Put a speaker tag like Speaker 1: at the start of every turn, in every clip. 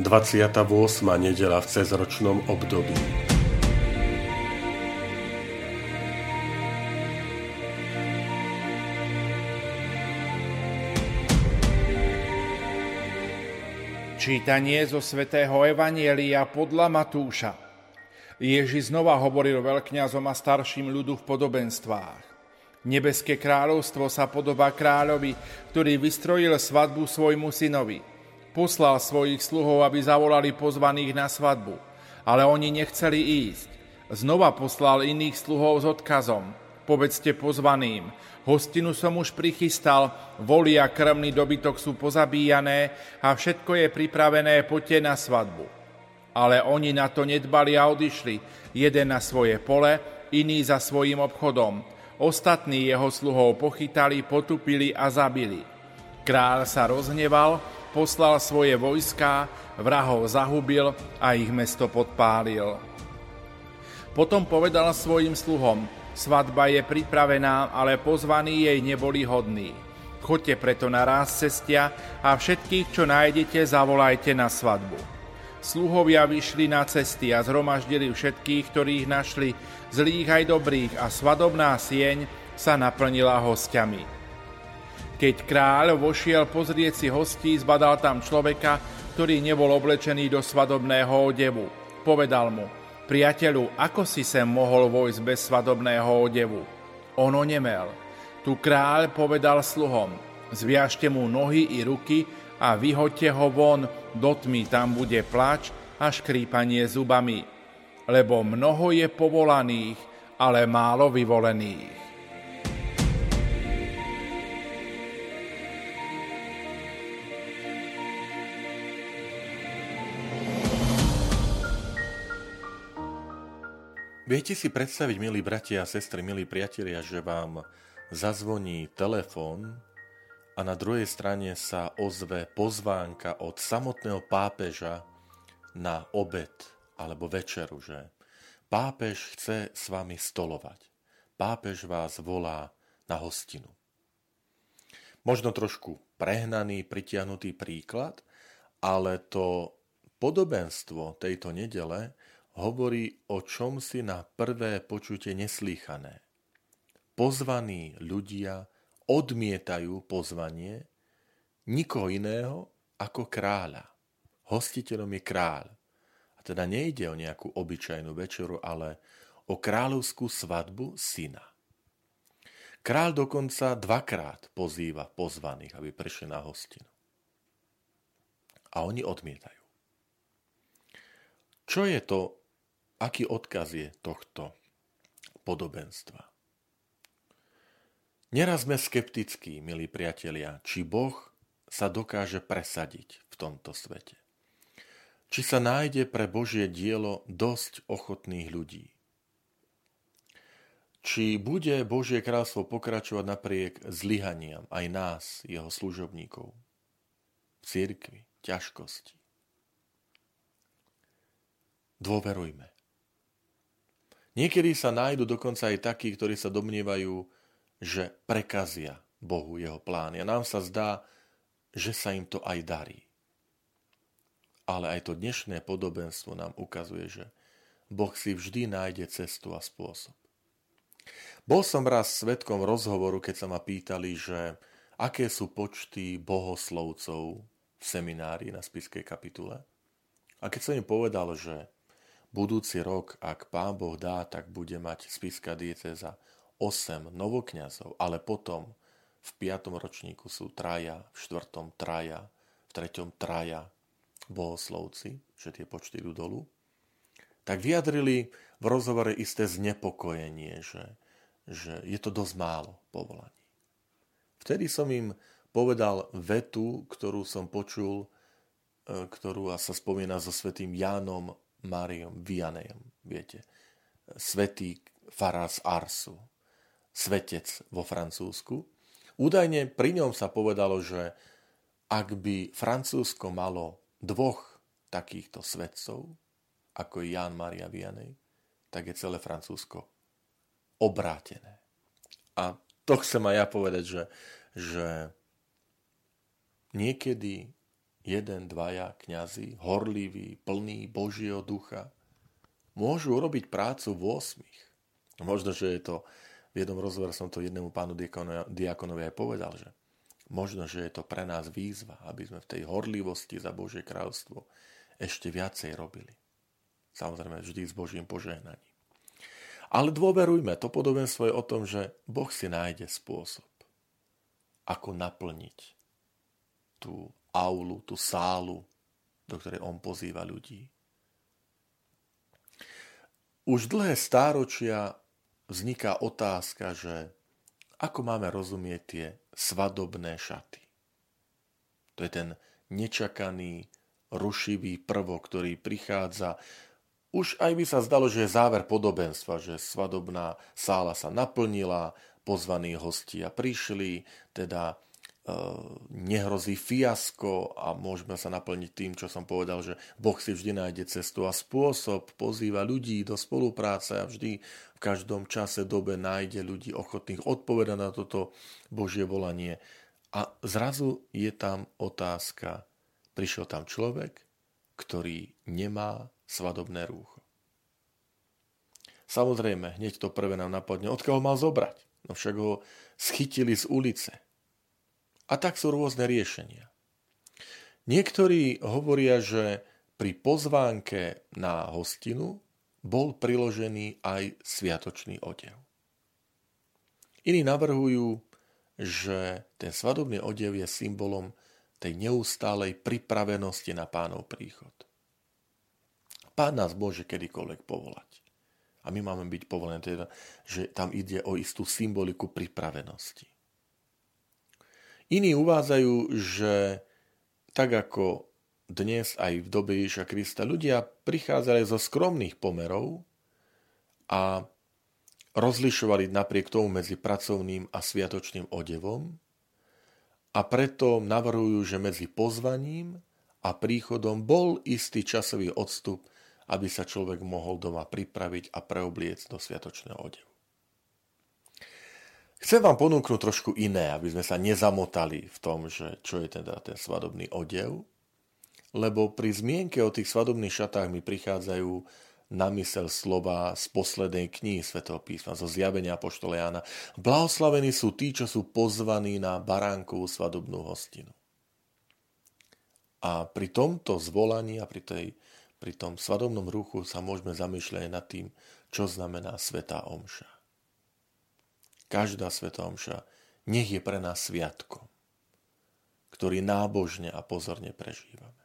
Speaker 1: 28. nedela v cezročnom období.
Speaker 2: Čítanie zo svätého Evanielia podľa Matúša. Ježi znova hovoril veľkňazom a starším ľudu v podobenstvách. Nebeské kráľovstvo sa podobá kráľovi, ktorý vystrojil svadbu svojmu synovi – Poslal svojich sluhov, aby zavolali pozvaných na svadbu, ale oni nechceli ísť. Znova poslal iných sluhov s odkazom. Povedzte pozvaným, hostinu som už prichystal, voli a krmný dobytok sú pozabíjané a všetko je pripravené, poďte na svadbu. Ale oni na to nedbali a odišli, jeden na svoje pole, iný za svojim obchodom. Ostatní jeho sluhov pochytali, potupili a zabili. Král sa rozhneval poslal svoje vojská, vrahov zahubil a ich mesto podpálil. Potom povedal svojim sluhom, svadba je pripravená, ale pozvaní jej neboli hodní. Chodte preto na ráz cestia a všetkých, čo nájdete, zavolajte na svadbu. Sluhovia vyšli na cesty a zhromaždili všetkých, ktorých našli, zlých aj dobrých, a svadobná sieň sa naplnila hostiami. Keď kráľ vošiel pozrieť si hostí, zbadal tam človeka, ktorý nebol oblečený do svadobného odevu. Povedal mu, priateľu, ako si sem mohol vojsť bez svadobného odevu? Ono nemel. Tu kráľ povedal sluhom, zviažte mu nohy i ruky a vyhoďte ho von, do tmy tam bude plač a škrípanie zubami. Lebo mnoho je povolaných, ale málo vyvolených.
Speaker 1: Viete si predstaviť, milí bratia a sestry, milí priatelia, že vám zazvoní telefón a na druhej strane sa ozve pozvánka od samotného pápeža na obed alebo večeru, že pápež chce s vami stolovať. Pápež vás volá na hostinu. Možno trošku prehnaný, pritiahnutý príklad, ale to podobenstvo tejto nedele hovorí o čom si na prvé počutie neslýchané. Pozvaní ľudia odmietajú pozvanie nikoho iného ako kráľa. Hostiteľom je kráľ. A teda nejde o nejakú obyčajnú večeru, ale o kráľovskú svadbu syna. Kráľ dokonca dvakrát pozýva pozvaných, aby prešli na hostinu. A oni odmietajú. Čo je to Aký odkaz je tohto podobenstva? Neraz sme skeptickí, milí priatelia, či Boh sa dokáže presadiť v tomto svete. Či sa nájde pre Božie dielo dosť ochotných ľudí. Či bude Božie kráľstvo pokračovať napriek zlyhaniam aj nás, jeho služobníkov, v církvi, ťažkosti. Dôverujme. Niekedy sa nájdu dokonca aj takí, ktorí sa domnievajú, že prekazia Bohu jeho plány. A nám sa zdá, že sa im to aj darí. Ale aj to dnešné podobenstvo nám ukazuje, že Boh si vždy nájde cestu a spôsob. Bol som raz svetkom rozhovoru, keď sa ma pýtali, že aké sú počty bohoslovcov v seminári na spiskej kapitule. A keď som im povedal, že Budúci rok, ak pán Boh dá, tak bude mať spiska dieceza 8 novokňazov, ale potom v 5. ročníku sú traja, v 4. traja, v 3. traja bohoslovci, že tie počty idú dolu, tak vyjadrili v rozhovore isté znepokojenie, že, že je to dosť málo povolaní. Vtedy som im povedal vetu, ktorú som počul ktorú sa spomína so svetým Jánom Máriom Vianejom, viete. Svetý farár z Arsu, svetec vo Francúzsku. Údajne pri ňom sa povedalo, že ak by Francúzsko malo dvoch takýchto svetcov, ako je Ján Maria Vianney, tak je celé Francúzsko obrátené. A to chcem aj ja povedať, že, že niekedy jeden, dvaja kňazi, horliví, plní Božieho ducha, môžu urobiť prácu v osmých. Možno, že je to, v jednom rozhovore som to jednému pánu diakonovi aj povedal, že možno, že je to pre nás výzva, aby sme v tej horlivosti za Božie kráľstvo ešte viacej robili. Samozrejme, vždy s Božím požehnaním. Ale dôverujme, to podobenstvo je o tom, že Boh si nájde spôsob, ako naplniť tú aulu, tú sálu, do ktorej on pozýva ľudí. Už dlhé stáročia vzniká otázka, že ako máme rozumieť tie svadobné šaty. To je ten nečakaný, rušivý prvok, ktorý prichádza už aj by sa zdalo, že je záver podobenstva, že svadobná sála sa naplnila, pozvaní hostia prišli, teda nehrozí fiasko a môžeme sa naplniť tým, čo som povedal, že Boh si vždy nájde cestu a spôsob, pozýva ľudí do spolupráce a vždy v každom čase, dobe nájde ľudí ochotných odpovedať na toto Božie volanie. A zrazu je tam otázka, prišiel tam človek, ktorý nemá svadobné rúcho. Samozrejme, hneď to prvé nám napadne, odkiaľ ho mal zobrať. No však ho schytili z ulice. A tak sú rôzne riešenia. Niektorí hovoria, že pri pozvánke na hostinu bol priložený aj sviatočný odev. Iní navrhujú, že ten svadobný odev je symbolom tej neustálej pripravenosti na pánov príchod. Pán nás môže kedykoľvek povolať. A my máme byť povolené, teda, že tam ide o istú symboliku pripravenosti. Iní uvádzajú, že tak ako dnes aj v dobe Ježiša Krista ľudia prichádzali zo skromných pomerov a rozlišovali napriek tomu medzi pracovným a sviatočným odevom a preto navrhujú, že medzi pozvaním a príchodom bol istý časový odstup aby sa človek mohol doma pripraviť a preobliecť do sviatočného odevu. Chcem vám ponúknuť trošku iné, aby sme sa nezamotali v tom, že čo je teda ten svadobný odev, lebo pri zmienke o tých svadobných šatách mi prichádzajú na mysel slova z poslednej knihy svätého písma, zo zjavenia Apoštola Jána. Blahoslavení sú tí, čo sú pozvaní na baránkovú svadobnú hostinu. A pri tomto zvolaní a pri tej pri tom svadobnom ruchu sa môžeme zamýšľať nad tým, čo znamená Svetá Omša. Každá Svetá Omša nech je pre nás sviatkom, ktorý nábožne a pozorne prežívame.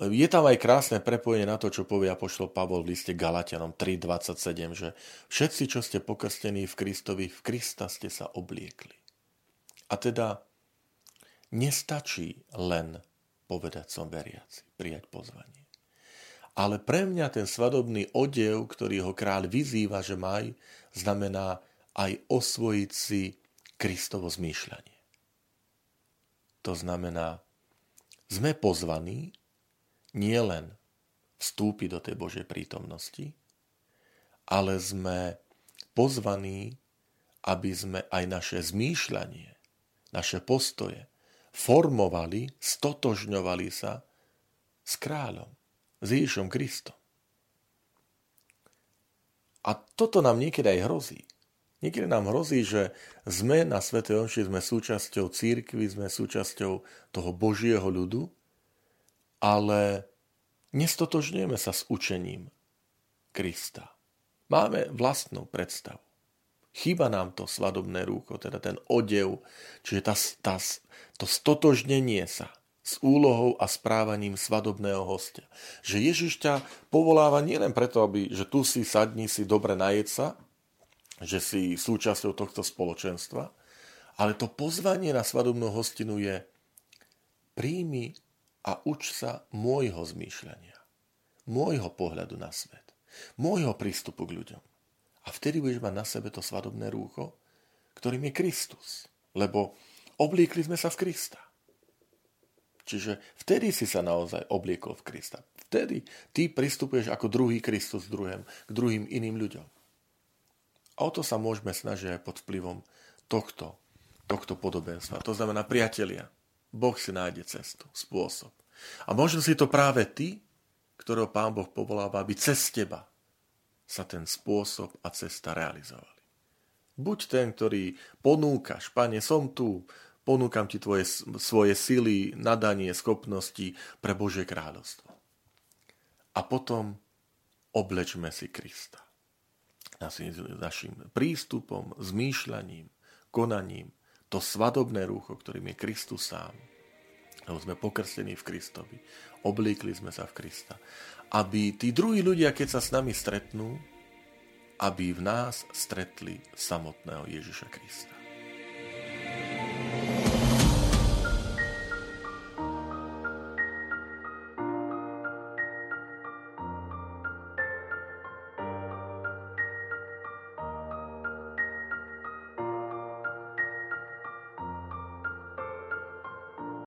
Speaker 1: Je tam aj krásne prepojenie na to, čo povie apoštol Pavol v liste Galatianom 3.27, že všetci, čo ste pokrstení v Kristovi, v Krista ste sa obliekli. A teda nestačí len povedať som veriaci, prijať pozvanie. Ale pre mňa ten svadobný odev, ktorý ho kráľ vyzýva, že maj, znamená aj osvojiť si Kristovo zmýšľanie. To znamená, sme pozvaní nielen vstúpiť do tej Božej prítomnosti, ale sme pozvaní, aby sme aj naše zmýšľanie, naše postoje, formovali, stotožňovali sa s kráľom, s Ježišom Kristom. A toto nám niekedy aj hrozí. Niekedy nám hrozí, že sme na Sv. Omši, sme súčasťou církvy, sme súčasťou toho Božieho ľudu, ale nestotožňujeme sa s učením Krista. Máme vlastnú predstavu. Chýba nám to svadobné rúcho, teda ten odev, čiže tá, tá, to stotožnenie sa s úlohou a správaním svadobného hostia. Že Ježiš ťa povoláva nielen preto, aby, že tu si sadni si dobre najed sa, že si súčasťou tohto spoločenstva, ale to pozvanie na svadobnú hostinu je príjmi a uč sa môjho zmýšľania, môjho pohľadu na svet, môjho prístupu k ľuďom. A vtedy budeš mať na sebe to svadobné rúcho, ktorým je Kristus. Lebo obliekli sme sa v Krista. Čiže vtedy si sa naozaj obliekol v Krista. Vtedy ty pristupuješ ako druhý Kristus druhým, k druhým iným ľuďom. A o to sa môžeme snažiť aj pod vplyvom tohto, tohto podobenstva. To znamená, priatelia, Boh si nájde cestu, spôsob. A možno si to práve ty, ktorého Pán Boh povoláva, aby cez teba sa ten spôsob a cesta realizovali. Buď ten, ktorý ponúkaš, Pane, som tu, ponúkam ti tvoje, svoje sily, nadanie, schopnosti pre Božie kráľovstvo. A potom oblečme si Krista. Našim prístupom, zmýšľaním, konaním, to svadobné rúcho, ktorým je Kristus sám. Lebo sme pokrstení v Kristovi. Oblíkli sme sa v Krista. Aby tí druhí ľudia, keď sa s nami stretnú, aby v nás stretli samotného Ježiša Krista.